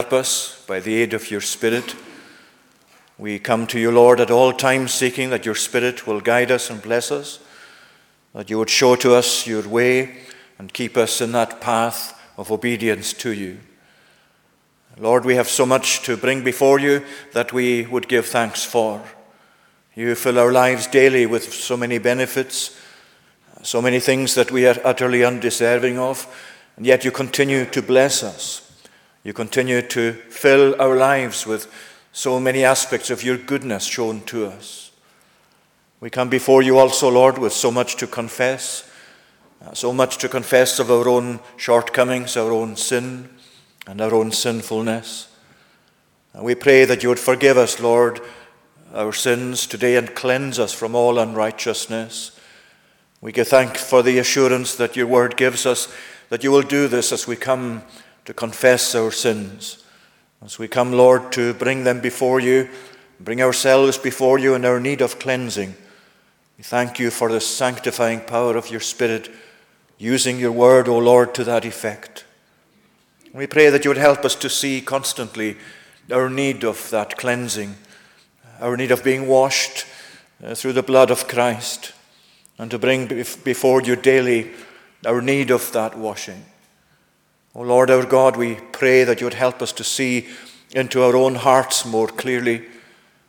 Help us by the aid of your Spirit. We come to you, Lord, at all times seeking that your Spirit will guide us and bless us, that you would show to us your way and keep us in that path of obedience to you. Lord, we have so much to bring before you that we would give thanks for. You fill our lives daily with so many benefits, so many things that we are utterly undeserving of, and yet you continue to bless us. You continue to fill our lives with so many aspects of your goodness shown to us. We come before you also, Lord, with so much to confess, uh, so much to confess of our own shortcomings, our own sin, and our own sinfulness. And we pray that you would forgive us, Lord, our sins today and cleanse us from all unrighteousness. We give thanks for the assurance that your word gives us that you will do this as we come to confess our sins. As we come, Lord, to bring them before you, bring ourselves before you in our need of cleansing. We thank you for the sanctifying power of your Spirit, using your word, O Lord, to that effect. We pray that you would help us to see constantly our need of that cleansing, our need of being washed uh, through the blood of Christ, and to bring before you daily our need of that washing. O oh Lord our God, we pray that you would help us to see into our own hearts more clearly,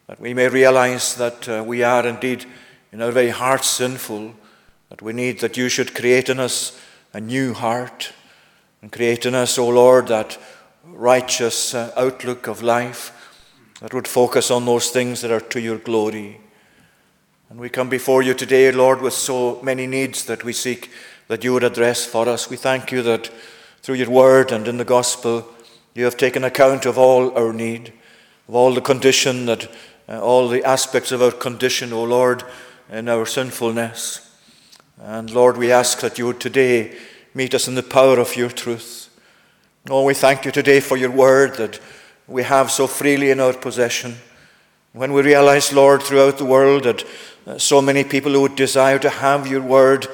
that we may realize that uh, we are indeed in our very hearts sinful, that we need that you should create in us a new heart and create in us, O Lord, that righteous uh, outlook of life that would focus on those things that are to your glory. And we come before you today, Lord, with so many needs that we seek that you would address for us. We thank you that through your word and in the gospel, you have taken account of all our need, of all the condition, that uh, all the aspects of our condition, O Lord, in our sinfulness. And Lord, we ask that you would today Meet us in the power of your truth. Oh, we thank you today for your word that we have so freely in our possession. When we realize, Lord, throughout the world that uh, so many people who would desire to have your word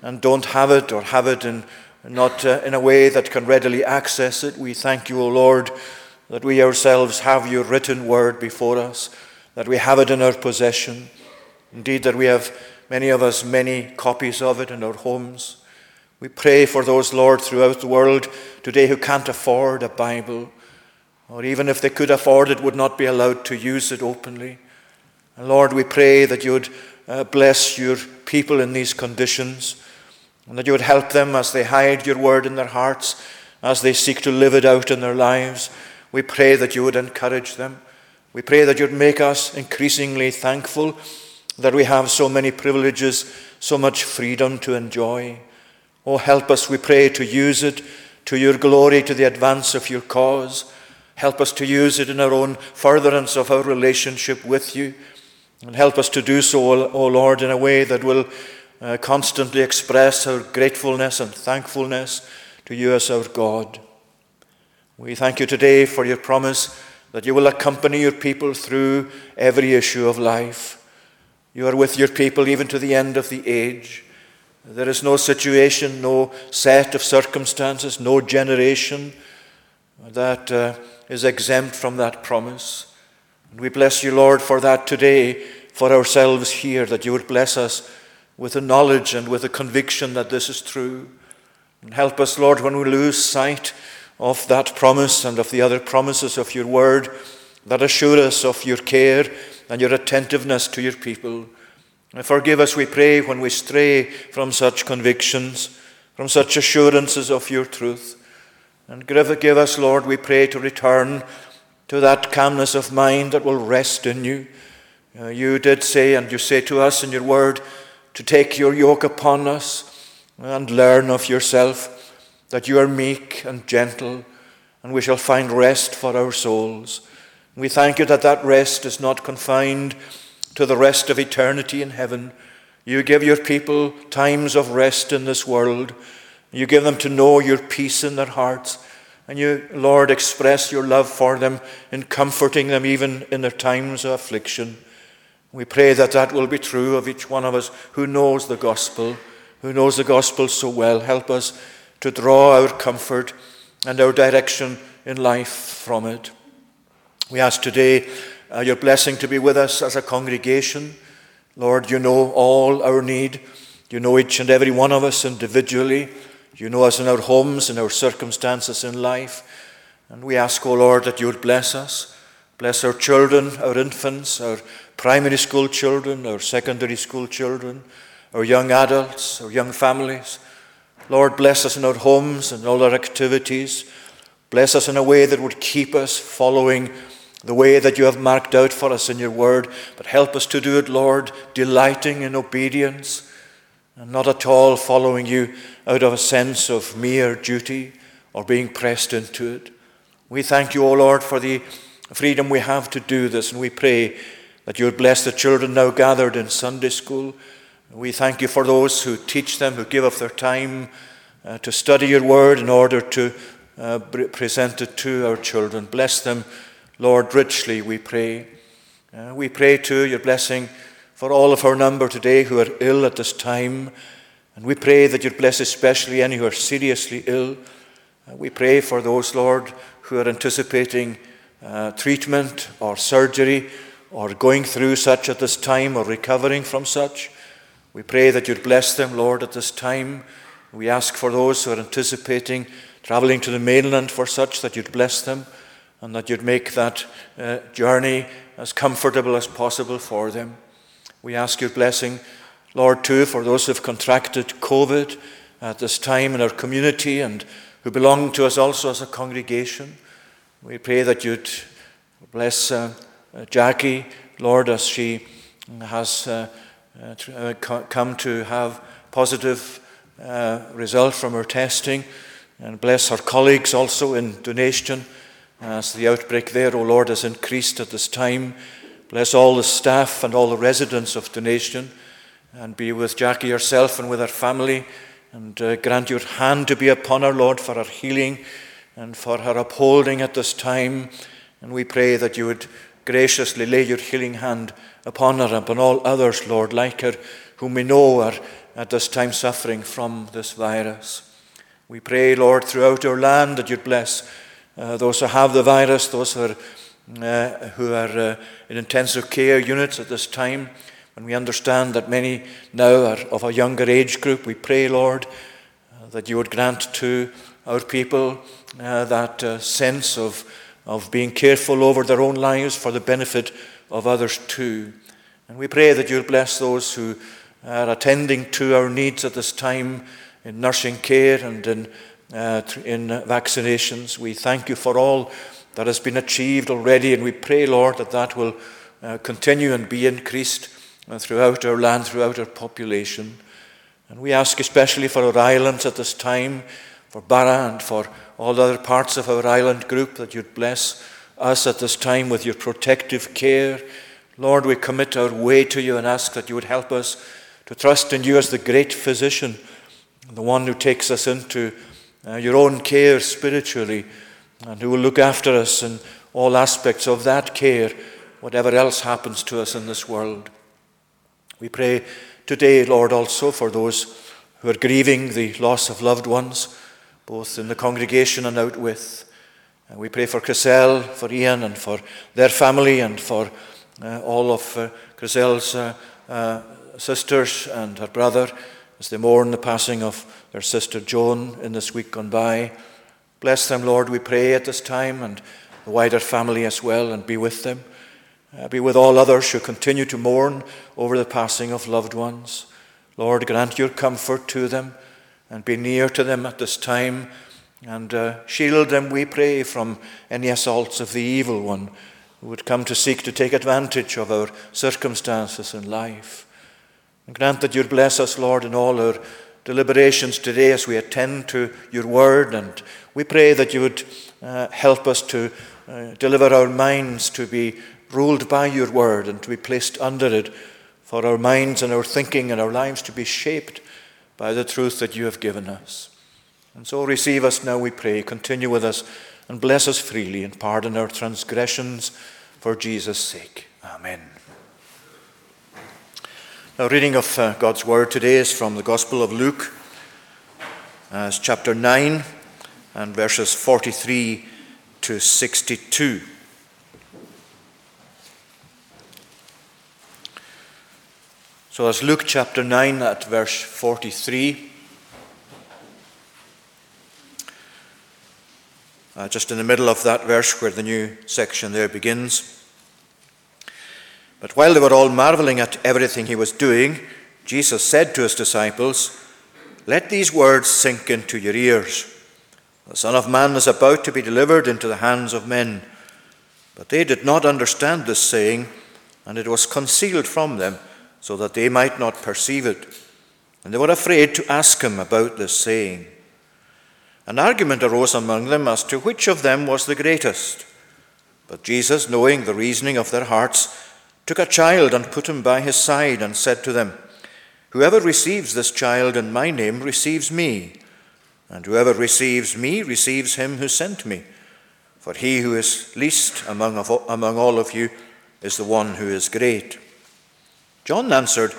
and don't have it or have it in, not uh, in a way that can readily access it, we thank you, O Lord, that we ourselves have your written word before us, that we have it in our possession. Indeed, that we have, many of us, many copies of it in our homes. We pray for those, Lord, throughout the world today who can't afford a Bible, or even if they could afford it, would not be allowed to use it openly. And Lord, we pray that you would uh, bless your people in these conditions, and that you would help them as they hide your word in their hearts, as they seek to live it out in their lives. We pray that you would encourage them. We pray that you would make us increasingly thankful that we have so many privileges, so much freedom to enjoy. Oh, help us, we pray, to use it to your glory, to the advance of your cause. Help us to use it in our own furtherance of our relationship with you. And help us to do so, O Lord, in a way that will uh, constantly express our gratefulness and thankfulness to you as our God. We thank you today for your promise that you will accompany your people through every issue of life. You are with your people even to the end of the age. There is no situation, no set of circumstances, no generation that uh, is exempt from that promise. And we bless you, Lord, for that today, for ourselves here, that you would bless us with the knowledge and with the conviction that this is true. And help us, Lord, when we lose sight of that promise and of the other promises of your word that assure us of your care and your attentiveness to your people. And Forgive us, we pray, when we stray from such convictions, from such assurances of your truth. And give us, Lord, we pray, to return to that calmness of mind that will rest in you. Uh, you did say, and you say to us in your word, to take your yoke upon us and learn of yourself, that you are meek and gentle, and we shall find rest for our souls. We thank you that that rest is not confined to the rest of eternity in heaven. You give your people times of rest in this world. You give them to know your peace in their hearts. And you, Lord, express your love for them in comforting them even in their times of affliction. We pray that that will be true of each one of us who knows the gospel, who knows the gospel so well. Help us to draw our comfort and our direction in life from it. We ask today uh, your blessing to be with us as a congregation. Lord, you know all our need. You know each and every one of us individually. You know us in our homes, in our circumstances in life. And we ask, O oh Lord, that you would bless us. Bless our children, our infants, our primary school children, our secondary school children, our young adults, our young families. Lord, bless us in our homes and all our activities. Bless us in a way that would keep us following the way that you have marked out for us in your word. But help us to do it, Lord, delighting in obedience and not at all following you out of a sense of mere duty or being pressed into it. We thank you, O Lord, for the freedom we have to do this, and we pray that you would bless the children now gathered in Sunday school. We thank you for those who teach them, who give up their time uh, to study your word in order to uh, present it to our children. Bless them, Lord, richly, we pray. Uh, we pray too your blessing for all of our number today who are ill at this time. And we pray that you'd bless especially any who are seriously ill. Uh, we pray for those, Lord, who are anticipating uh, treatment or surgery or going through such at this time or recovering from such. We pray that you'd bless them, Lord, at this time. We ask for those who are anticipating traveling to the mainland for such that you'd bless them and that you'd make that uh, journey as comfortable as possible for them. We ask your blessing, Lord, too, for those who have contracted COVID at this time in our community and who belong to us also as a congregation. We pray that you'd bless uh, Jackie, Lord, as she has uh, uh, uh come to have positive uh, result from her testing, and bless her colleagues also in donation as the outbreak there, O oh Lord, has increased at this time. Bless all the staff and all the residents of donation, and be with Jackie herself and with her family and uh, grant your hand to be upon her, Lord, for her healing and for her upholding at this time. And we pray that you would graciously lay your healing hand upon her and upon all others, Lord, like her, whom we know are at this time suffering from this virus. We pray, Lord, throughout our land that you'd bless uh, those who have the virus, those who are, uh, who are uh, in intensive care units at this time. And we understand that many now are of a younger age group. We pray, Lord, uh, that you would grant to our people uh, that uh, sense of, of being careful over their own lives for the benefit of others too. And we pray that you'll bless those who are attending to our needs at this time in nursing care and in, uh, in vaccinations. We thank you for all that has been achieved already, and we pray, Lord, that that will uh, continue and be increased throughout our land, throughout our population. And we ask especially for our islands at this time, for Barra and for all other parts of our island group, that you'd bless us at this time with your protective care. Lord, we commit our way to you and ask that you would help us to trust in you as the great physician, the one who takes us into uh, your own care spiritually, and who will look after us in all aspects of that care, whatever else happens to us in this world. We pray today, Lord, also for those who are grieving the loss of loved ones, both in the congregation and out with. And we pray for Chriselle, for Ian, and for their family, and for uh, all of uh, uh, uh, sisters and her brother as they mourn the passing of their sister Joan in this week gone by. Bless them, Lord, we pray at this time, and the wider family as well, and be with them. Uh, be with all others who continue to mourn over the passing of loved ones. Lord, grant your comfort to them and be near to them at this time and uh, shield them, we pray, from any assaults of the evil one who would come to seek to take advantage of our circumstances in life. And grant that you'd bless us, Lord, in all our deliberations today as we attend to your word. And we pray that you would uh, help us to uh, deliver our minds to be ruled by your word and to be placed under it for our minds and our thinking and our lives to be shaped by the truth that you have given us. And so receive us now, we pray. Continue with us and bless us freely and pardon our transgressions for Jesus' sake. Amen. Now, reading of uh, God's word today is from the Gospel of Luke, as chapter 9 and verses 43 to 62. So that's Luke chapter 9 at verse 43. Uh, just in the middle of that verse where the new section there begins. But while they were all marveling at everything he was doing, Jesus said to his disciples, Let these words sink into your ears. The Son of Man is about to be delivered into the hands of men. But they did not understand this saying, and it was concealed from them so that they might not perceive it. And they were afraid to ask him about this saying. An argument arose among them as to which of them was the greatest. But Jesus, knowing the reasoning of their hearts, took a child and put him by his side and said to them, Whoever receives this child in my name receives me, and whoever receives me receives him who sent me. For he who is least among, among all of you is the one who is great. John answered,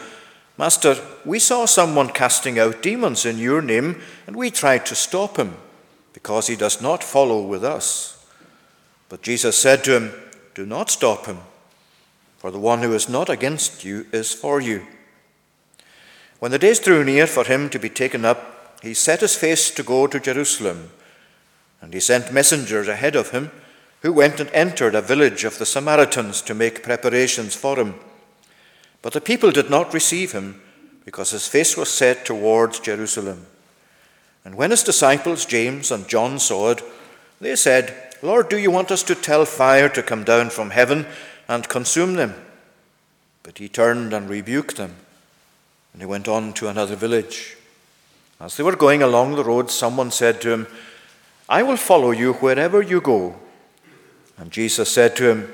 Master, we saw someone casting out demons in your name, and we tried to stop him, because he does not follow with us. But Jesus said to him, Do not stop him, for the one who is not against you is for you. When the days drew near for him to be taken up, he set his face to go to Jerusalem, and he sent messengers ahead of him, who went and entered a village of the Samaritans to make preparations for him. But the people did not receive him, because his face was set towards Jerusalem. And when his disciples, James and John, saw it, they said, Lord, do you want us to tell fire to come down from heaven and consume them? But he turned and rebuked them, and he went on to another village. As they were going along the road, someone said to him, I will follow you wherever you go. And Jesus said to him,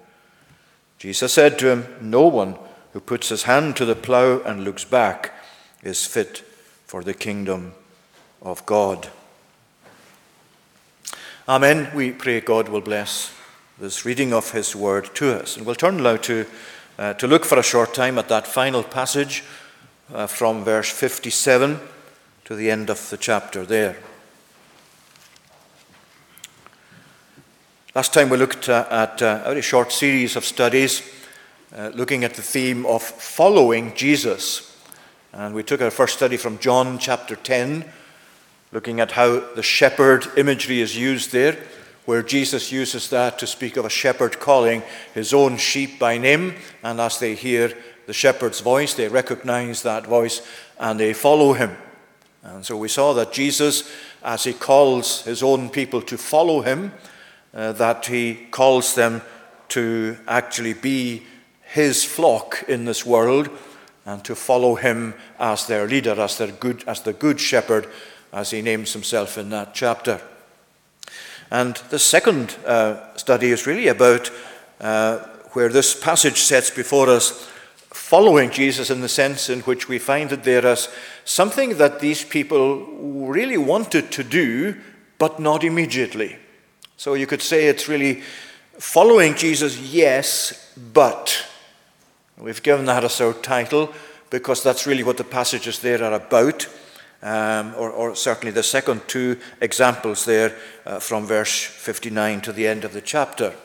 Jesus said to him, No one who puts his hand to the plough and looks back is fit for the kingdom of God. Amen. We pray God will bless this reading of his word to us. And we'll turn now to, uh, to look for a short time at that final passage uh, from verse 57 to the end of the chapter there. Last time we looked uh, at uh, a very short series of studies uh, looking at the theme of following Jesus. And we took our first study from John chapter 10, looking at how the shepherd imagery is used there, where Jesus uses that to speak of a shepherd calling his own sheep by name. And as they hear the shepherd's voice, they recognize that voice and they follow him. And so we saw that Jesus, as he calls his own people to follow him, uh, that he calls them to actually be his flock in this world and to follow him as their leader, as their good, as the good shepherd, as he names himself in that chapter. And the second uh, study is really about uh, where this passage sets before us following Jesus in the sense in which we find it there as something that these people really wanted to do, but not immediately. So you could say it's really following Jesus, yes, but. We've given that as our title because that's really what the passages there are about, um, or, or, certainly the second two examples there uh, from verse 59 to the end of the chapter.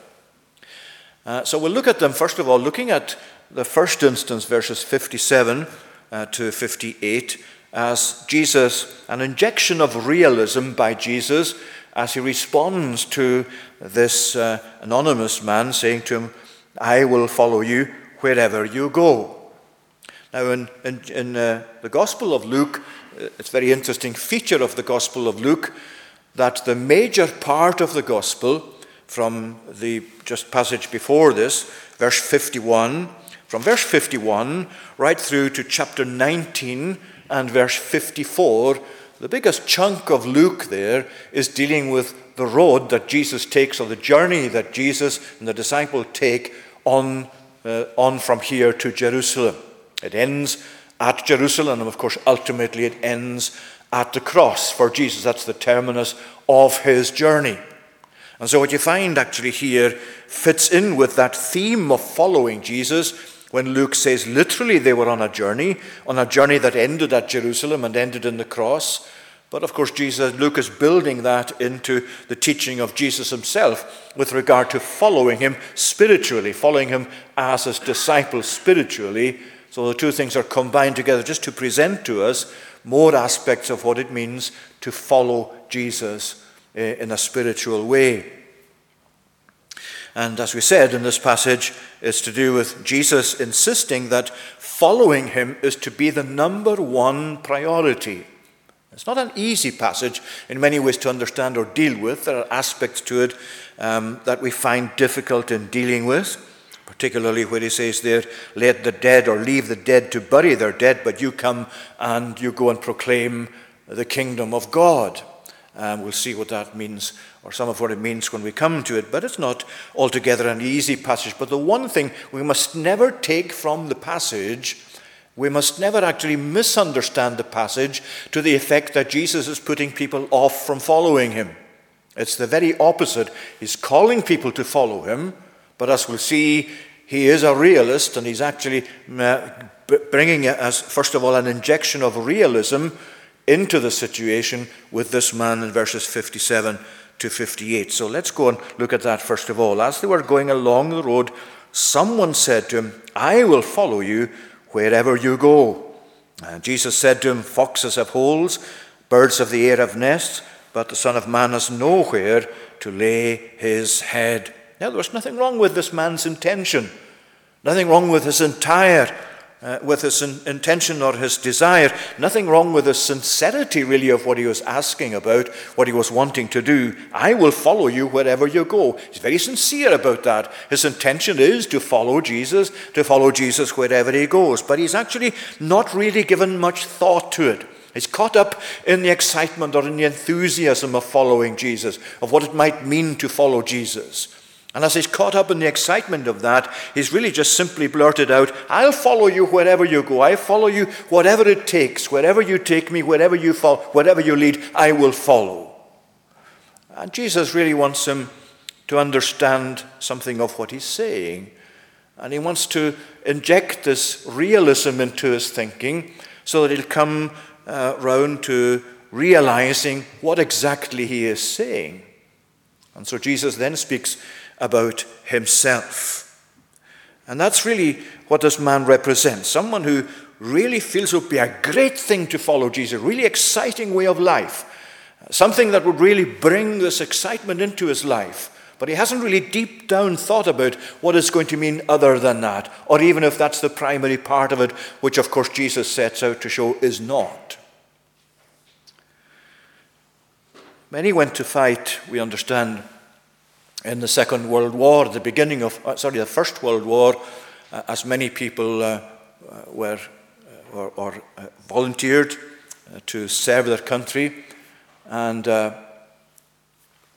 Uh, so we'll look at them, first of all, looking at the first instance, verses 57 uh, to 58, as Jesus, an injection of realism by Jesus as he responds to this uh, anonymous man saying to him, I will follow you wherever you go. Now, in, in, in uh, the Gospel of Luke, uh, it's a very interesting feature of the Gospel of Luke that the major part of the Gospel, from the just passage before this, verse 51, from verse 51 right through to chapter 19 and verse 54, the biggest chunk of Luke there is dealing with the road that Jesus takes, or the journey that Jesus and the disciple take on, uh, on from here to Jerusalem. It ends at Jerusalem, and of course, ultimately, it ends at the cross for Jesus. That's the terminus of his journey. And so, what you find actually here fits in with that theme of following Jesus when Luke says literally they were on a journey, on a journey that ended at Jerusalem and ended in the cross. But of course, Jesus, Luke is building that into the teaching of Jesus himself with regard to following him spiritually, following him as his disciple spiritually. So the two things are combined together just to present to us more aspects of what it means to follow Jesus eh, in a spiritual way. And as we said in this passage, it's to do with Jesus insisting that following him is to be the number one priority. It's not an easy passage in many ways to understand or deal with. There are aspects to it um, that we find difficult in dealing with, particularly where he says there, let the dead or leave the dead to bury their dead, but you come and you go and proclaim the kingdom of God. Um, we'll see what that means, or some of what it means when we come to it, but it's not altogether an easy passage. But the one thing we must never take from the passage we must never actually misunderstand the passage to the effect that Jesus is putting people off from following him. It's the very opposite. He's calling people to follow him, but as we'll see, he is a realist and he's actually uh, bringing, as first of all, an injection of realism into the situation with this man in verses 57 to 58. So let's go and look at that first of all. As they were going along the road, someone said to him, I will follow you wherever you go. And Jesus said to him, Foxes have holes, birds of the air have nests, but the Son of Man has nowhere to lay his head. Now, there was nothing wrong with this man's intention, nothing wrong with his entire uh, with his in- intention or his desire. Nothing wrong with the sincerity, really, of what he was asking about, what he was wanting to do. I will follow you wherever you go. He's very sincere about that. His intention is to follow Jesus, to follow Jesus wherever he goes. But he's actually not really given much thought to it. He's caught up in the excitement or in the enthusiasm of following Jesus, of what it might mean to follow Jesus. And as he's caught up in the excitement of that, he's really just simply blurted out, I'll follow you wherever you go. I follow you whatever it takes. Wherever you take me, wherever you follow, wherever you lead, I will follow. And Jesus really wants him to understand something of what he's saying. And he wants to inject this realism into his thinking so that he'll come uh, round to realizing what exactly he is saying. And so Jesus then speaks about himself. And that's really what this man represents someone who really feels it would be a great thing to follow Jesus, a really exciting way of life, something that would really bring this excitement into his life. But he hasn't really deep down thought about what it's going to mean other than that, or even if that's the primary part of it, which of course Jesus sets out to show is not. Many went to fight, we understand, in the Second World War, the beginning of, uh, sorry, the First World War, uh, as many people uh, uh were uh, or, or volunteered to serve their country. And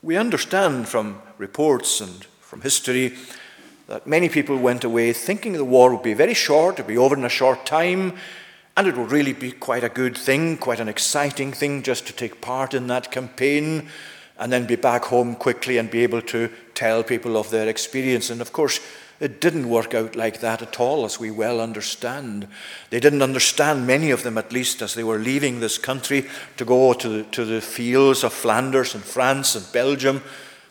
we understand from reports and from history that many people went away thinking the war would be very short, it would be over in a short time, and it would really be quite a good thing, quite an exciting thing just to take part in that campaign and then be back home quickly and be able to tell people of their experience. And of course, it didn't work out like that at all, as we well understand. They didn't understand, many of them at least, as they were leaving this country to go to the, to the fields of Flanders and France and Belgium,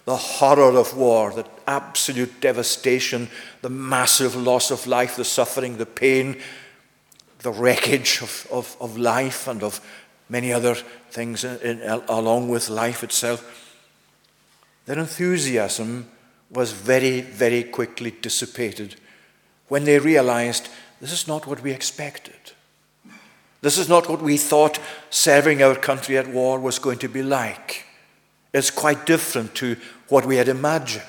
the horror of war, the absolute devastation, the massive loss of life, the suffering, the pain, the wreckage of, of, of life and of many other things in, in, along with life itself. Their enthusiasm was very, very quickly dissipated when they realized this is not what we expected. This is not what we thought serving our country at war was going to be like. It's quite different to what we had imagined.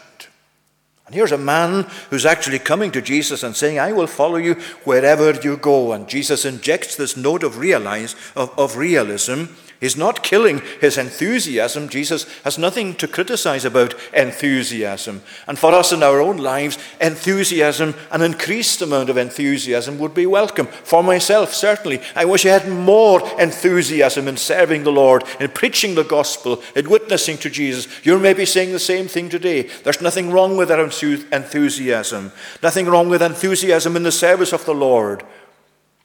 And here's a man who's actually coming to Jesus and saying, I will follow you wherever you go. And Jesus injects this note of, realize, of, of realism He's not killing his enthusiasm. Jesus has nothing to criticize about enthusiasm. And for us in our own lives, enthusiasm, an increased amount of enthusiasm would be welcome. For myself, certainly. I wish I had more enthusiasm in serving the Lord, in preaching the gospel, in witnessing to Jesus. You're maybe saying the same thing today. There's nothing wrong with our enthusiasm, nothing wrong with enthusiasm in the service of the Lord.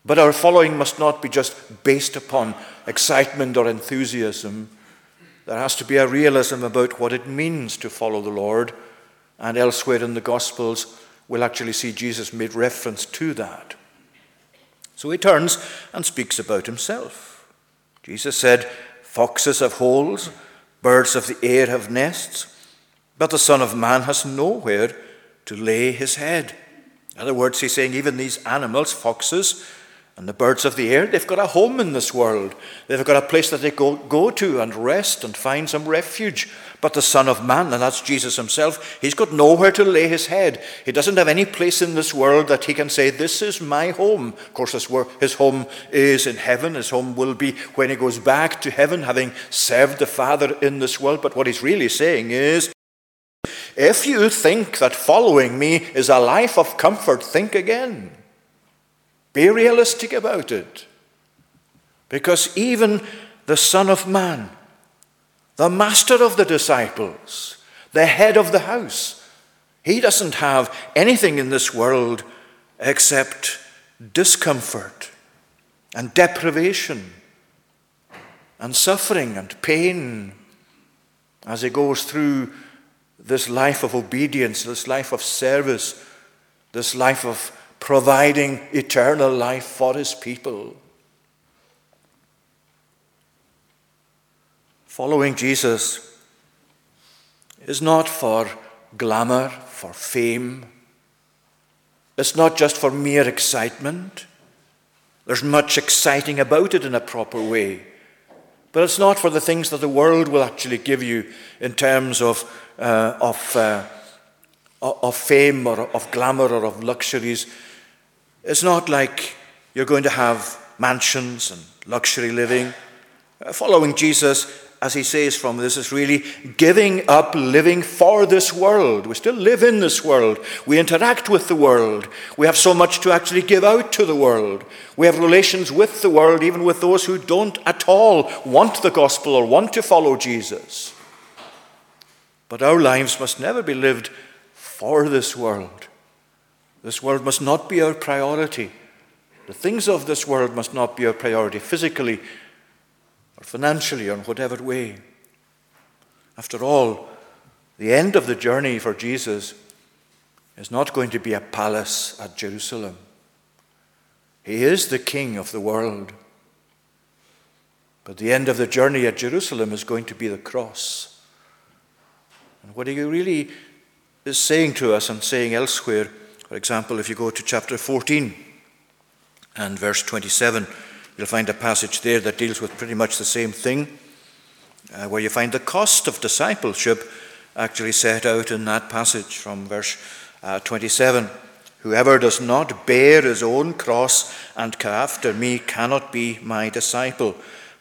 But our following must not be just based upon excitement or enthusiasm. There has to be a realism about what it means to follow the Lord. And elsewhere in the Gospels, we'll actually see Jesus made reference to that. So he turns and speaks about himself. Jesus said, Foxes have holes, birds of the air have nests, but the Son of Man has nowhere to lay his head. In other words, he's saying even these animals, foxes, and the birds of the air, they've got a home in this world. They've got a place that they go, go to and rest and find some refuge. But the Son of Man, and that's Jesus himself, he's got nowhere to lay his head. He doesn't have any place in this world that he can say, This is my home. Of course, his home is in heaven. His home will be when he goes back to heaven, having served the Father in this world. But what he's really saying is, If you think that following me is a life of comfort, think again. Be realistic about it. Because even the Son of Man, the master of the disciples, the head of the house, he doesn't have anything in this world except discomfort and deprivation and suffering and pain as he goes through this life of obedience, this life of service, this life of providing eternal life for his people. Following Jesus is not for glamour, for fame. It's not just for mere excitement. There's much exciting about it in a proper way. But it's not for the things that the world will actually give you in terms of, uh, of, uh, of fame or of glamour or of luxuries. It's not like you're going to have mansions and luxury living. Uh, following Jesus, as he says from this, is really giving up living for this world. We still live in this world. We interact with the world. We have so much to actually give out to the world. We have relations with the world, even with those who don't at all want the gospel or want to follow Jesus. But our lives must never be lived for this world. This world must not be our priority. The things of this world must not be our priority physically or financially or in whatever way. After all, the end of the journey for Jesus is not going to be a palace at Jerusalem. He is the king of the world. But the end of the journey at Jerusalem is going to be the cross. And what he really is saying to us and saying elsewhere for example, if you go to chapter 14 and verse 27, you'll find a passage there that deals with pretty much the same thing, uh, where you find the cost of discipleship actually set out in that passage from verse uh, 27. Whoever does not bear his own cross and come after me cannot be my disciple.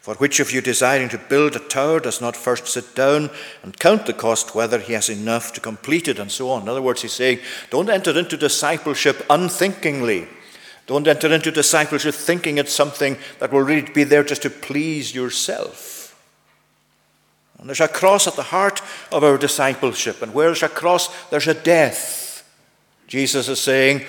For which of you desiring to build a tower does not first sit down and count the cost, whether he has enough to complete it, and so on? In other words, he's saying, don't enter into discipleship unthinkingly. Don't enter into discipleship thinking it's something that will really be there just to please yourself. And there's a cross at the heart of our discipleship, and where there's a cross, there's a death. Jesus is saying,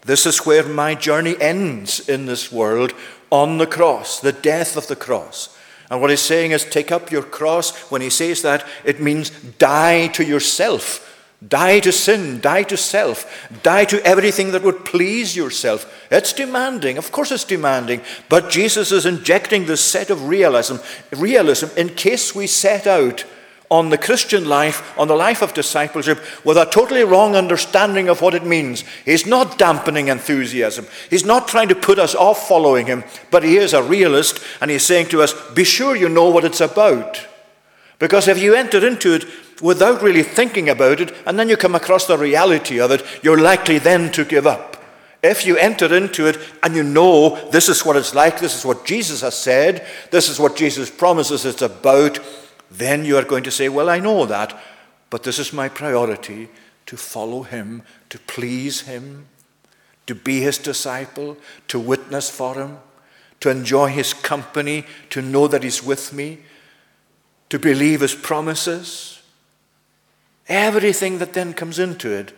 This is where my journey ends in this world on the cross, the death of the cross. And what he's saying is take up your cross. When he says that, it means die to yourself. Die to sin, die to self, die to everything that would please yourself. It's demanding, of course it's demanding, but Jesus is injecting this set of realism, realism in case we set out on the Christian life, on the life of discipleship, with a totally wrong understanding of what it means. He's not dampening enthusiasm. He's not trying to put us off following him, but he is a realist, and he's saying to us, be sure you know what it's about. Because if you enter into it without really thinking about it, and then you come across the reality of it, you're likely then to give up. if you enter into it and you know this is what it's like, this is what Jesus has said, this is what Jesus promises it's about, then you are going to say, Well, I know that, but this is my priority to follow him, to please him, to be his disciple, to witness for him, to enjoy his company, to know that he's with me, to believe his promises. Everything that then comes into it,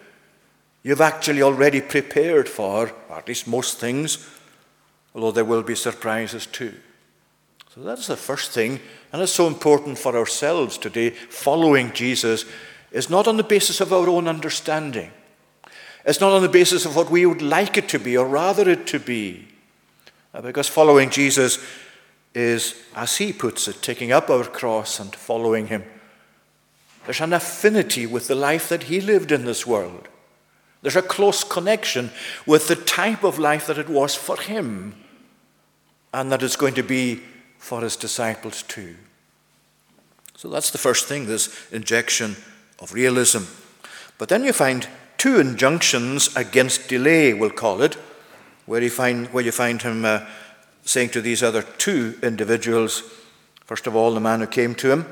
you've actually already prepared for, or at least most things, although there will be surprises too. So that's the first thing, and it's so important for ourselves today. Following Jesus is not on the basis of our own understanding. It's not on the basis of what we would like it to be or rather it to be. Uh, because following Jesus is, as he puts it, taking up our cross and following him. There's an affinity with the life that he lived in this world. There's a close connection with the type of life that it was for him and that it's going to be for his disciples too. So that's the first thing this injection of realism. But then you find two injunctions against delay, we'll call it, where you find, where you find him uh, saying to these other two individuals, first of all, the man who came to him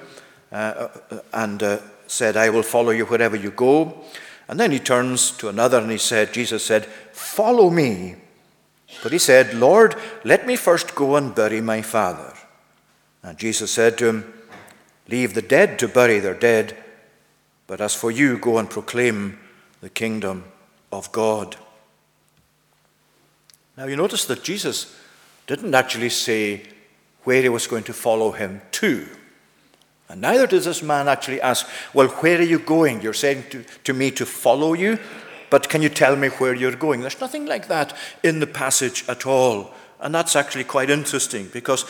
uh, uh, and uh, said, I will follow you wherever you go. And then he turns to another and he said, Jesus said, Follow me. But he said, Lord, let me first go and bury my father. And Jesus said to him, Leave the dead to bury their dead, but as for you, go and proclaim the kingdom of God. Now, you notice that Jesus didn't actually say where he was going to follow him to. And neither does this man actually ask, Well, where are you going? You're saying to, to me to follow you, but can you tell me where you're going? There's nothing like that in the passage at all. And that's actually quite interesting because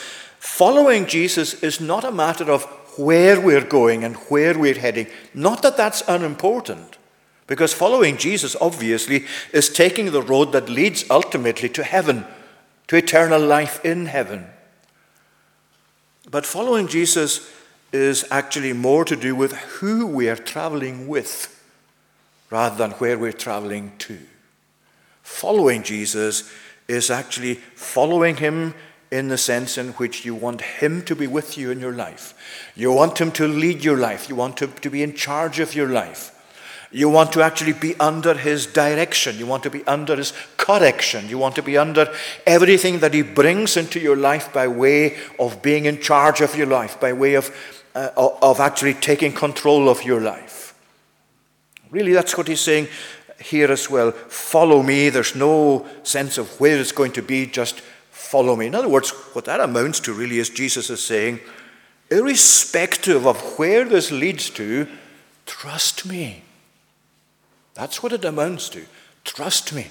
following Jesus is not a matter of where we're going and where we're heading. Not that that's unimportant. Because following Jesus, obviously, is taking the road that leads ultimately to heaven, to eternal life in heaven. But following Jesus is actually more to do with who we are traveling with rather than where we're traveling to. Following Jesus is actually following him in the sense in which you want him to be with you in your life. You want him to lead your life. You want him to be in charge of your life. You want to actually be under his direction. You want to be under his correction. You want to be under everything that he brings into your life by way of being in charge of your life, by way of, uh, of actually taking control of your life. Really, that's what he's saying here as well. Follow me. There's no sense of where it's going to be, just follow me. In other words, what that amounts to really is Jesus is saying, irrespective of where this leads to, trust me. That's what it amounts to. Trust me.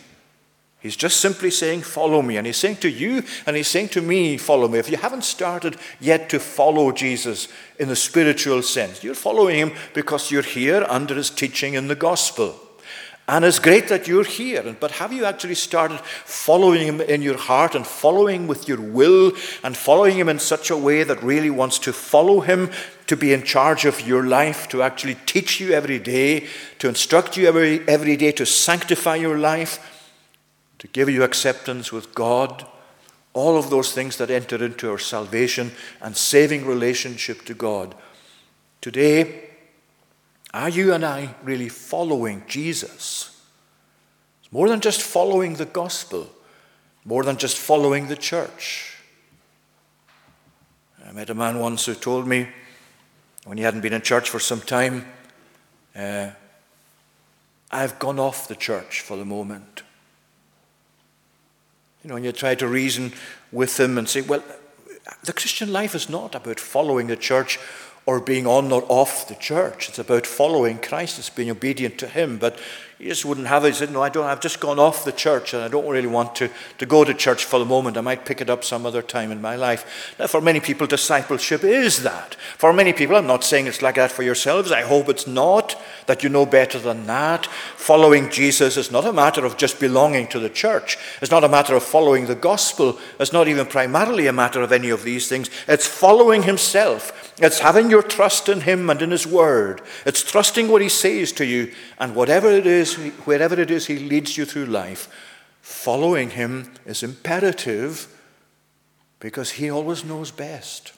He's just simply saying, Follow me. And he's saying to you and he's saying to me, Follow me. If you haven't started yet to follow Jesus in the spiritual sense, you're following him because you're here under his teaching in the gospel. And it's great that you're here, but have you actually started following Him in your heart and following with your will and following Him in such a way that really wants to follow Him, to be in charge of your life, to actually teach you every day, to instruct you every, every day, to sanctify your life, to give you acceptance with God? All of those things that enter into our salvation and saving relationship to God. Today, are you and I really following Jesus? It's more than just following the gospel, more than just following the church. I met a man once who told me, when he hadn't been in church for some time, uh, I've gone off the church for the moment. You know, and you try to reason with him and say, well, the Christian life is not about following the church or being on or off the church. It's about following Christ. It's being obedient to Him. But he just wouldn't have it. He said, No, I don't, I've just gone off the church and I don't really want to, to go to church for the moment. I might pick it up some other time in my life. Now, for many people, discipleship is that. For many people, I'm not saying it's like that for yourselves. I hope it's not, that you know better than that. Following Jesus is not a matter of just belonging to the church, it's not a matter of following the gospel, it's not even primarily a matter of any of these things. It's following Himself, it's having your trust in Him and in His Word, it's trusting what He says to you, and whatever it is wherever it is He leads you through life, following him is imperative because he always knows best,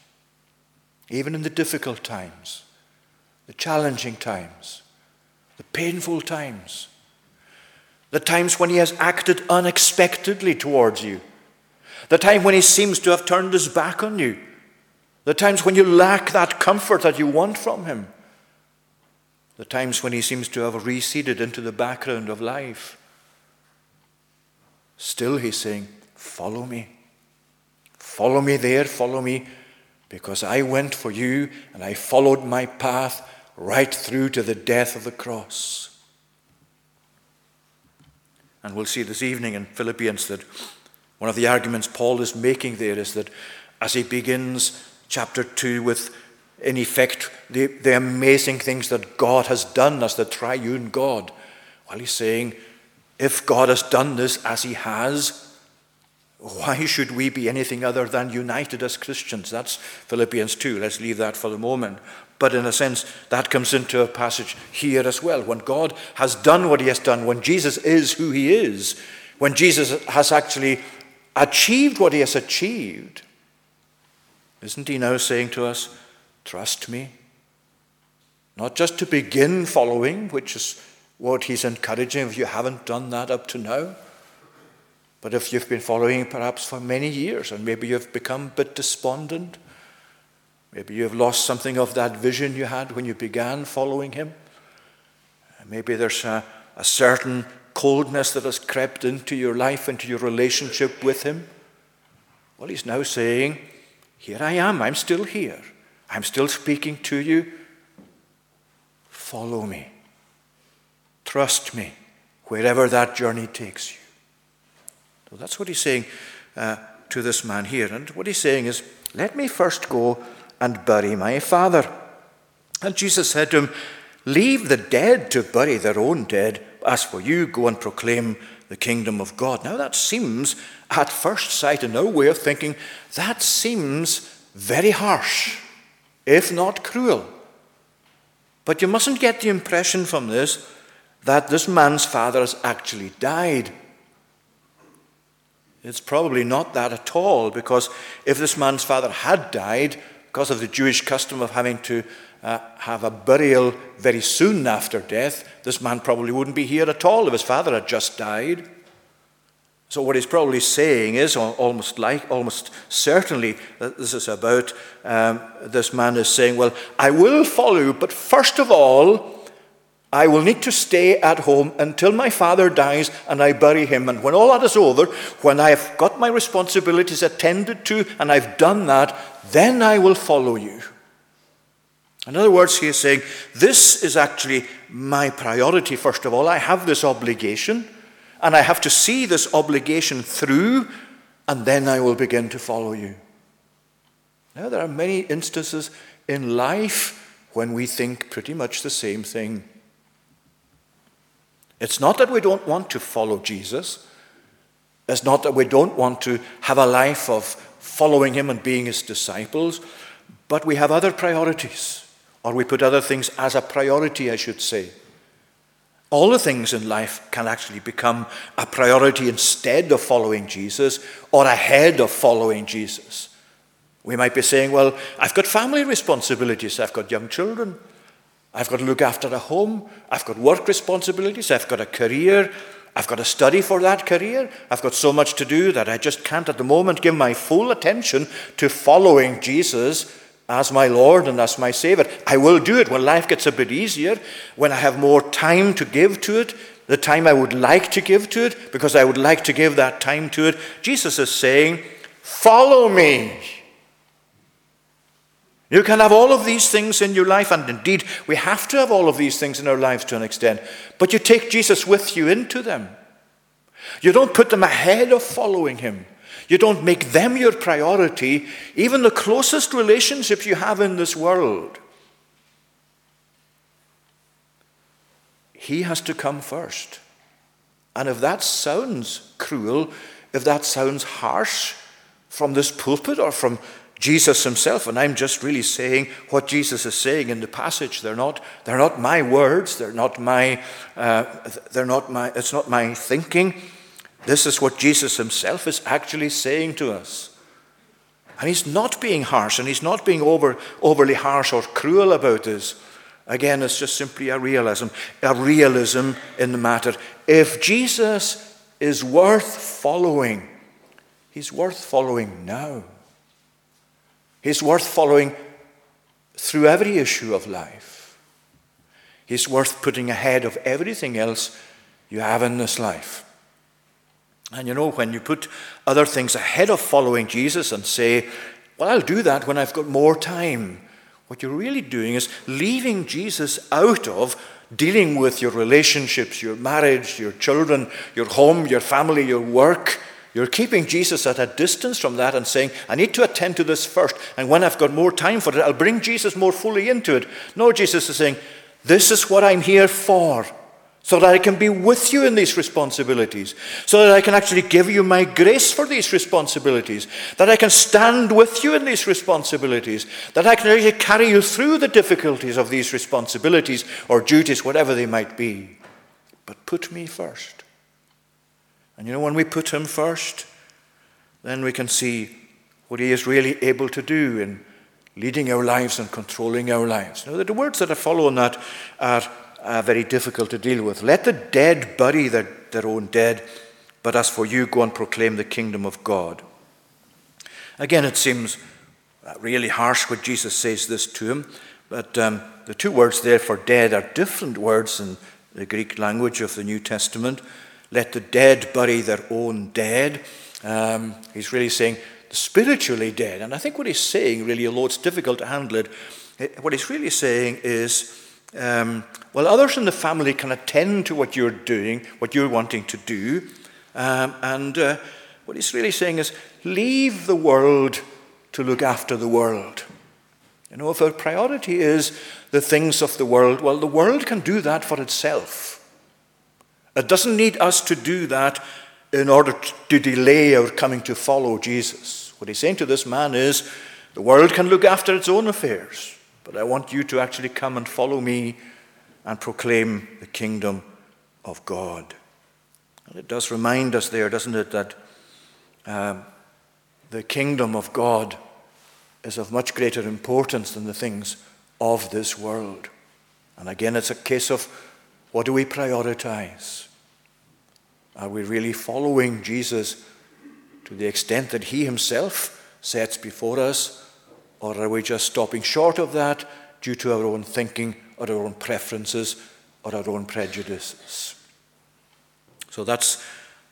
even in the difficult times, the challenging times, the painful times, the times when he has acted unexpectedly towards you, the time when he seems to have turned his back on you, the times when you lack that comfort that you want from him, the times when he seems to have receded into the background of life. Still, he's saying, Follow me. Follow me there, follow me, because I went for you and I followed my path right through to the death of the cross. And we'll see this evening in Philippians that one of the arguments Paul is making there is that as he begins chapter 2 with, in effect, the, the amazing things that God has done as the triune God, well, he's saying, if God has done this as he has, why should we be anything other than united as Christians? That's Philippians 2. Let's leave that for the moment. But in a sense, that comes into a passage here as well. When God has done what he has done, when Jesus is who he is, when Jesus has actually achieved what he has achieved, isn't he now saying to us, Trust me? Not just to begin following, which is what he's encouraging if you haven't done that up to now but if you've been following perhaps for many years and maybe you've become a bit despondent, maybe you've lost something of that vision you had when you began following him, maybe there's a, a certain coldness that has crept into your life, into your relationship with him. Well, he's now saying, Here I am, I'm still here, I'm still speaking to you. Follow me. Trust me wherever that journey takes you. So that's what he's saying uh, to this man here. And what he's saying is, Let me first go and bury my father. And Jesus said to him, Leave the dead to bury their own dead. As for you, go and proclaim the kingdom of God. Now, that seems, at first sight, in no way of thinking, that seems very harsh, if not cruel. But you mustn't get the impression from this that this man's father has actually died. It's probably not that at all, because if this man's father had died, because of the Jewish custom of having to uh, have a burial very soon after death, this man probably wouldn't be here at all if his father had just died. So what he's probably saying is almost like, almost certainly, that this is about um, this man is saying, "Well, I will follow but first of all, I will need to stay at home until my father dies and I bury him. And when all that is over, when I have got my responsibilities attended to and I've done that, then I will follow you. In other words, he is saying, This is actually my priority, first of all. I have this obligation, and I have to see this obligation through, and then I will begin to follow you. Now, there are many instances in life when we think pretty much the same thing. It's not that we don't want to follow Jesus. It's not that we don't want to have a life of following him and being his disciples, but we have other priorities, or we put other things as a priority, I should say. All the things in life can actually become a priority instead of following Jesus or ahead of following Jesus. We might be saying, Well, I've got family responsibilities, I've got young children, I've got to look after a home. I've got work responsibilities. I've got a career. I've got to study for that career. I've got so much to do that I just can't at the moment give my full attention to following Jesus as my Lord and as my Savior. I will do it when life gets a bit easier, when I have more time to give to it, the time I would like to give to it, because I would like to give that time to it. Jesus is saying, Follow me. You can have all of these things in your life, and indeed, we have to have all of these things in our lives to an extent, but you take Jesus with you into them. You don't put them ahead of following Him. You don't make them your priority, even the closest relationships you have in this world. He has to come first. And if that sounds cruel, if that sounds harsh from this pulpit or from Jesus himself, and I'm just really saying what Jesus is saying in the passage. They're not, they're not my words, they're not my, uh, they're not my, it's not my thinking. This is what Jesus himself is actually saying to us. And he's not being harsh and he's not being over, overly harsh or cruel about this. Again, it's just simply a realism, a realism in the matter. If Jesus is worth following, he's worth following now. He's worth following through every issue of life. He's worth putting ahead of everything else you have in this life. And you know, when you put other things ahead of following Jesus and say, Well, I'll do that when I've got more time, what you're really doing is leaving Jesus out of dealing with your relationships, your marriage, your children, your home, your family, your work. You're keeping Jesus at a distance from that and saying, I need to attend to this first. And when I've got more time for it, I'll bring Jesus more fully into it. No, Jesus is saying, This is what I'm here for so that I can be with you in these responsibilities, so that I can actually give you my grace for these responsibilities, that I can stand with you in these responsibilities, that I can actually carry you through the difficulties of these responsibilities or duties, whatever they might be. But put me first. And you know, when we put him first, then we can see what he is really able to do in leading our lives and controlling our lives. Now, the words that follow on that are very difficult to deal with. Let the dead bury their, their own dead, but as for you, go and proclaim the kingdom of God. Again, it seems uh, really harsh what Jesus says this to him, but um, the two words there for dead are different words in the Greek language of the New Testament. Let the dead bury their own dead. Um, he's really saying spiritually dead. And I think what he's saying, really, although it's difficult to handle it, what he's really saying is um, well, others in the family can attend to what you're doing, what you're wanting to do. Um, and uh, what he's really saying is leave the world to look after the world. You know, if our priority is the things of the world, well, the world can do that for itself. It doesn't need us to do that in order to delay our coming to follow Jesus. What he's saying to this man is the world can look after its own affairs. But I want you to actually come and follow me and proclaim the kingdom of God. And it does remind us there, doesn't it, that um, the kingdom of God is of much greater importance than the things of this world. And again, it's a case of what do we prioritize? Are we really following Jesus to the extent that he himself sets before us? Or are we just stopping short of that due to our own thinking or our own preferences or our own prejudices? So that's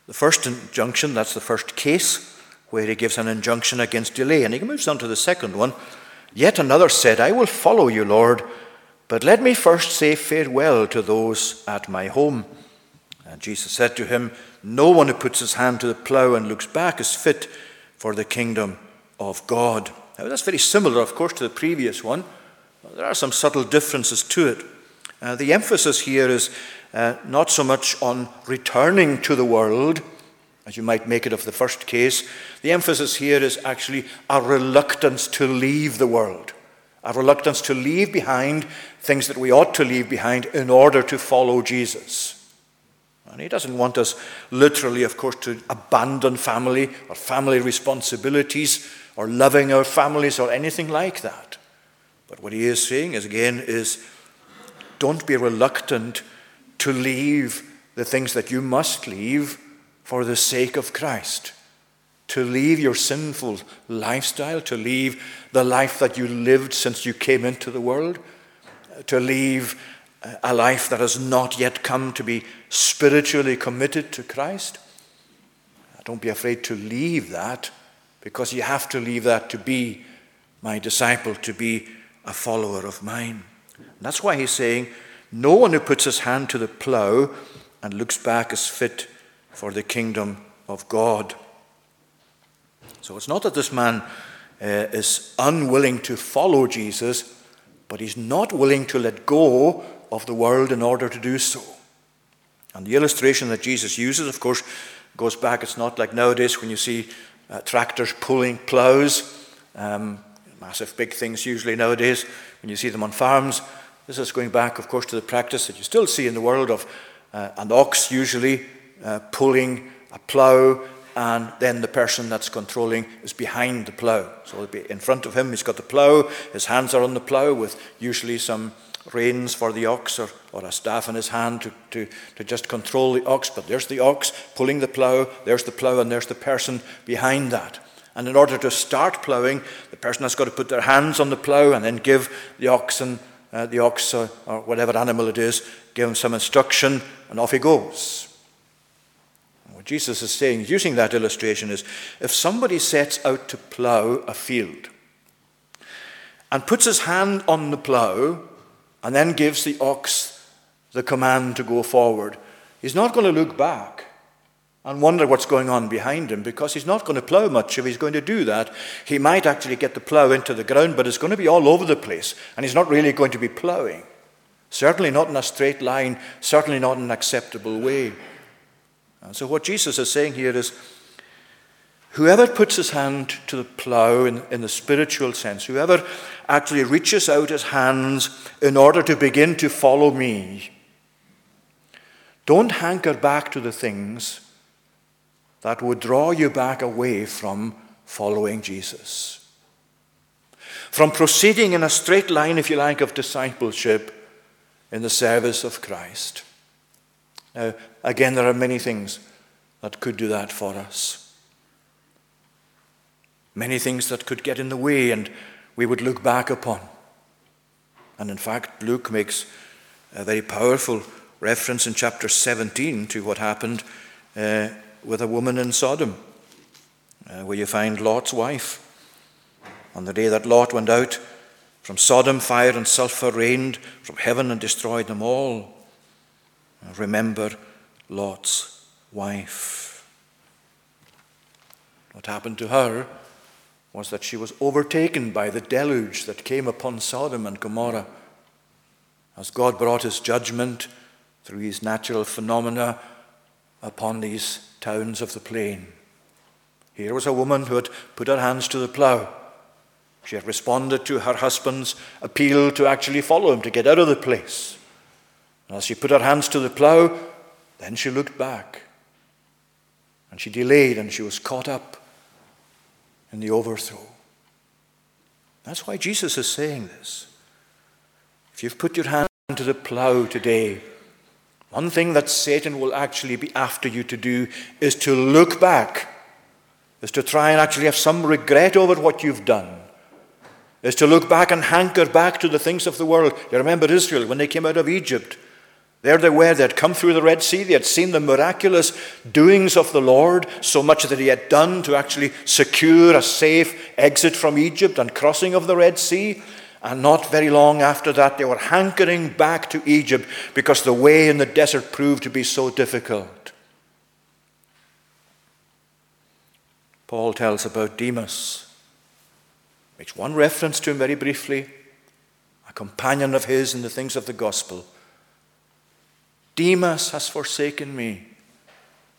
the first injunction, that's the first case where he gives an injunction against delay. And he moves on to the second one. Yet another said, I will follow you, Lord, but let me first say farewell to those at my home. And Jesus said to him, No one who puts his hand to the plough and looks back is fit for the kingdom of God. Now, that's very similar, of course, to the previous one. There are some subtle differences to it. Uh, the emphasis here is uh, not so much on returning to the world, as you might make it of the first case. The emphasis here is actually a reluctance to leave the world, a reluctance to leave behind things that we ought to leave behind in order to follow Jesus. And he doesn't want us literally, of course, to abandon family or family responsibilities or loving our families or anything like that. But what he is saying is again is don't be reluctant to leave the things that you must leave for the sake of Christ. To leave your sinful lifestyle, to leave the life that you lived since you came into the world, to leave a life that has not yet come to be spiritually committed to Christ. Don't be afraid to leave that because you have to leave that to be my disciple, to be a follower of mine. And that's why he's saying, No one who puts his hand to the plough and looks back is fit for the kingdom of God. So it's not that this man uh, is unwilling to follow Jesus, but he's not willing to let go of the world in order to do so. And the illustration that Jesus uses, of course, goes back. It's not like nowadays when you see uh, tractors pulling ploughs, um, massive big things usually nowadays when you see them on farms. This is going back, of course, to the practice that you still see in the world of uh, an ox usually uh, pulling a plough, and then the person that's controlling is behind the plough. So in front of him, he's got the plough, his hands are on the plough with usually some reins for the ox or, or a staff in his hand to, to, to just control the ox. But there's the ox pulling the plough, there's the plough, and there's the person behind that. And in order to start ploughing, the person has got to put their hands on the plough and then give the oxen, uh, the ox or, or whatever animal it is, give him some instruction, and off he goes. What Jesus is saying, using that illustration, is if somebody sets out to plough a field and puts his hand on the plough and then gives the ox the command to go forward, he's not going to look back and wonder what's going on behind him because he's not going to plough much if he's going to do that. He might actually get the plough into the ground, but it's going to be all over the place, and he's not really going to be ploughing. Certainly not in a straight line, certainly not in an acceptable way. And so, what Jesus is saying here is whoever puts his hand to the plough in, in the spiritual sense, whoever actually reaches out his hands in order to begin to follow me, don't hanker back to the things that would draw you back away from following Jesus. From proceeding in a straight line, if you like, of discipleship in the service of Christ. Now, again, there are many things that could do that for us. Many things that could get in the way and we would look back upon. And in fact, Luke makes a very powerful reference in chapter 17 to what happened uh, with a woman in Sodom, uh, where you find Lot's wife. On the day that Lot went out from Sodom, fire and sulfur rained from heaven and destroyed them all. Remember Lot's wife. What happened to her was that she was overtaken by the deluge that came upon Sodom and Gomorrah. As God brought his judgment through his natural phenomena upon these towns of the plain. Here was a woman who had put her hands to the plough. She had responded to her husband's appeal to actually follow him, to get out of the place. And as she put her hands to the plough, then she looked back. And she delayed and she was caught up in the overthrow. That's why Jesus is saying this. If you've put your hand to the plough today, one thing that Satan will actually be after you to do is to look back, is to try and actually have some regret over what you've done, is to look back and hanker back to the things of the world. You remember Israel when they came out of Egypt. There they were, they had come through the Red Sea, they had seen the miraculous doings of the Lord, so much that He had done to actually secure a safe exit from Egypt and crossing of the Red Sea. And not very long after that, they were hankering back to Egypt because the way in the desert proved to be so difficult. Paul tells about Demas, makes one reference to him very briefly, a companion of his in the things of the gospel. Demas has forsaken me,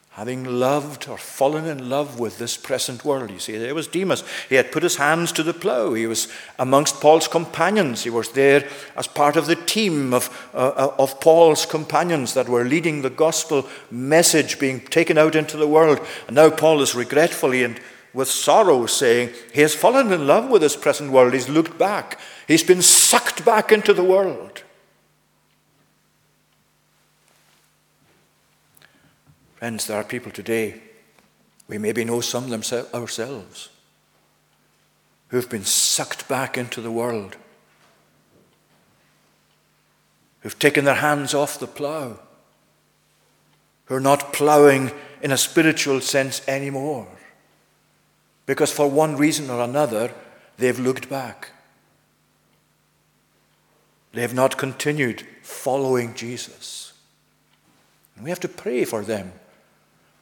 having loved or fallen in love with this present world. You see, there was Demas. He had put his hands to the plough. He was amongst Paul's companions. He was there as part of the team of, uh, uh, of Paul's companions that were leading the gospel message being taken out into the world. And now Paul is regretfully and with sorrow saying, He has fallen in love with this present world. He's looked back. He's been sucked back into the world. Friends, there are people today, we maybe know some of them ourselves, who've been sucked back into the world, who've taken their hands off the plough, who are not ploughing in a spiritual sense anymore. Because for one reason or another, they've looked back. They have not continued following Jesus. And we have to pray for them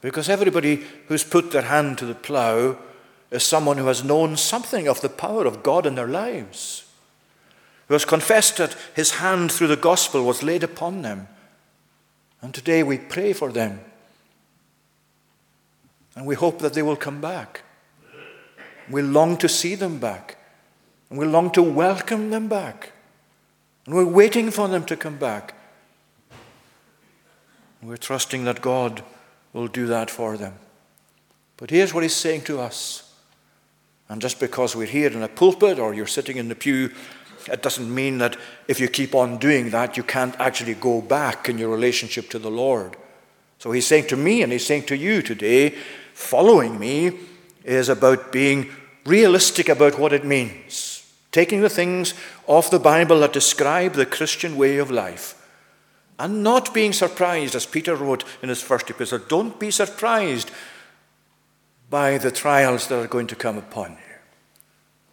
because everybody who's put their hand to the plough is someone who has known something of the power of God in their lives, who has confessed that his hand through the gospel was laid upon them. And today we pray for them. And we hope that they will come back. We long to see them back. And we long to welcome them back. And we're waiting for them to come back. We're trusting that God will do that for them. But here's what he's saying to us. And just because we're here in a pulpit or you're sitting in the pew, it doesn't mean that if you keep on doing that, you can't actually go back in your relationship to the Lord. So he's saying to me and he's saying to you today, following me is about being realistic about what it means. Taking the things of the Bible that describe the Christian way of life and not being surprised, as Peter wrote in his first epistle. Don't be surprised by the trials that are going to come upon you.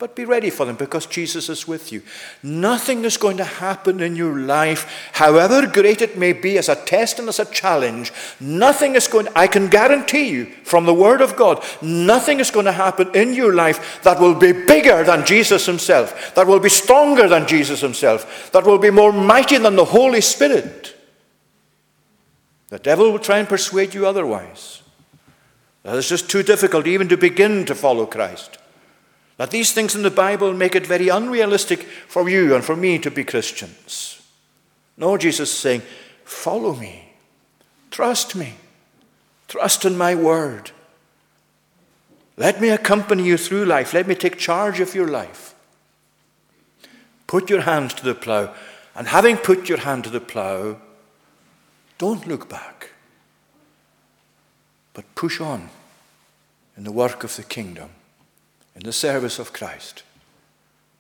But be ready for them because Jesus is with you. Nothing is going to happen in your life, however great it may be, as a test and as a challenge. Nothing is going, I can guarantee you from the Word of God, nothing is going to happen in your life that will be bigger than Jesus Himself, that will be stronger than Jesus Himself, that will be more mighty than the Holy Spirit. The devil will try and persuade you otherwise. That it's just too difficult even to begin to follow Christ. That these things in the Bible make it very unrealistic for you and for me to be Christians. No, Jesus is saying, follow me, trust me, trust in my word. Let me accompany you through life. Let me take charge of your life. Put your hands to the plough. And having put your hand to the plough, don't look back, but push on in the work of the kingdom in the service of Christ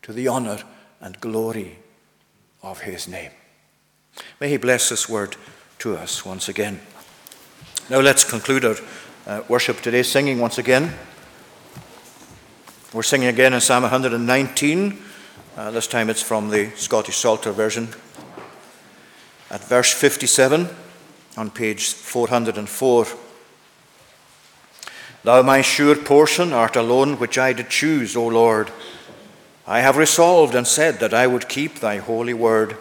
to the honor and glory of his name. May he bless this word to us once again. Now let's conclude our uh, worship today singing once again. We're singing again in Psalm 119. Uh, this time it's from the Scottish Psalter version. At verse 57 on page 404. Thou my sure portion art alone which I did choose, O Lord. I have resolved and said that I would keep thy holy word.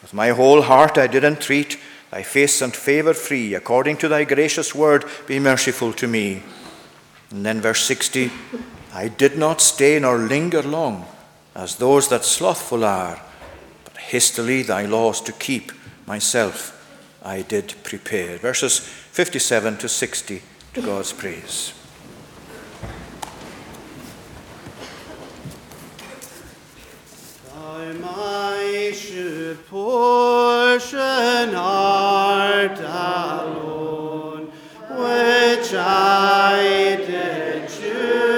With my whole heart I did entreat thy face and favour free, according to thy gracious word, be merciful to me. And then verse 60 I did not stay nor linger long, as those that slothful are, but hastily thy laws to keep myself I did prepare. Verses 57 to 60 to God's praise. Thou my sure portion art alone, which I did choose,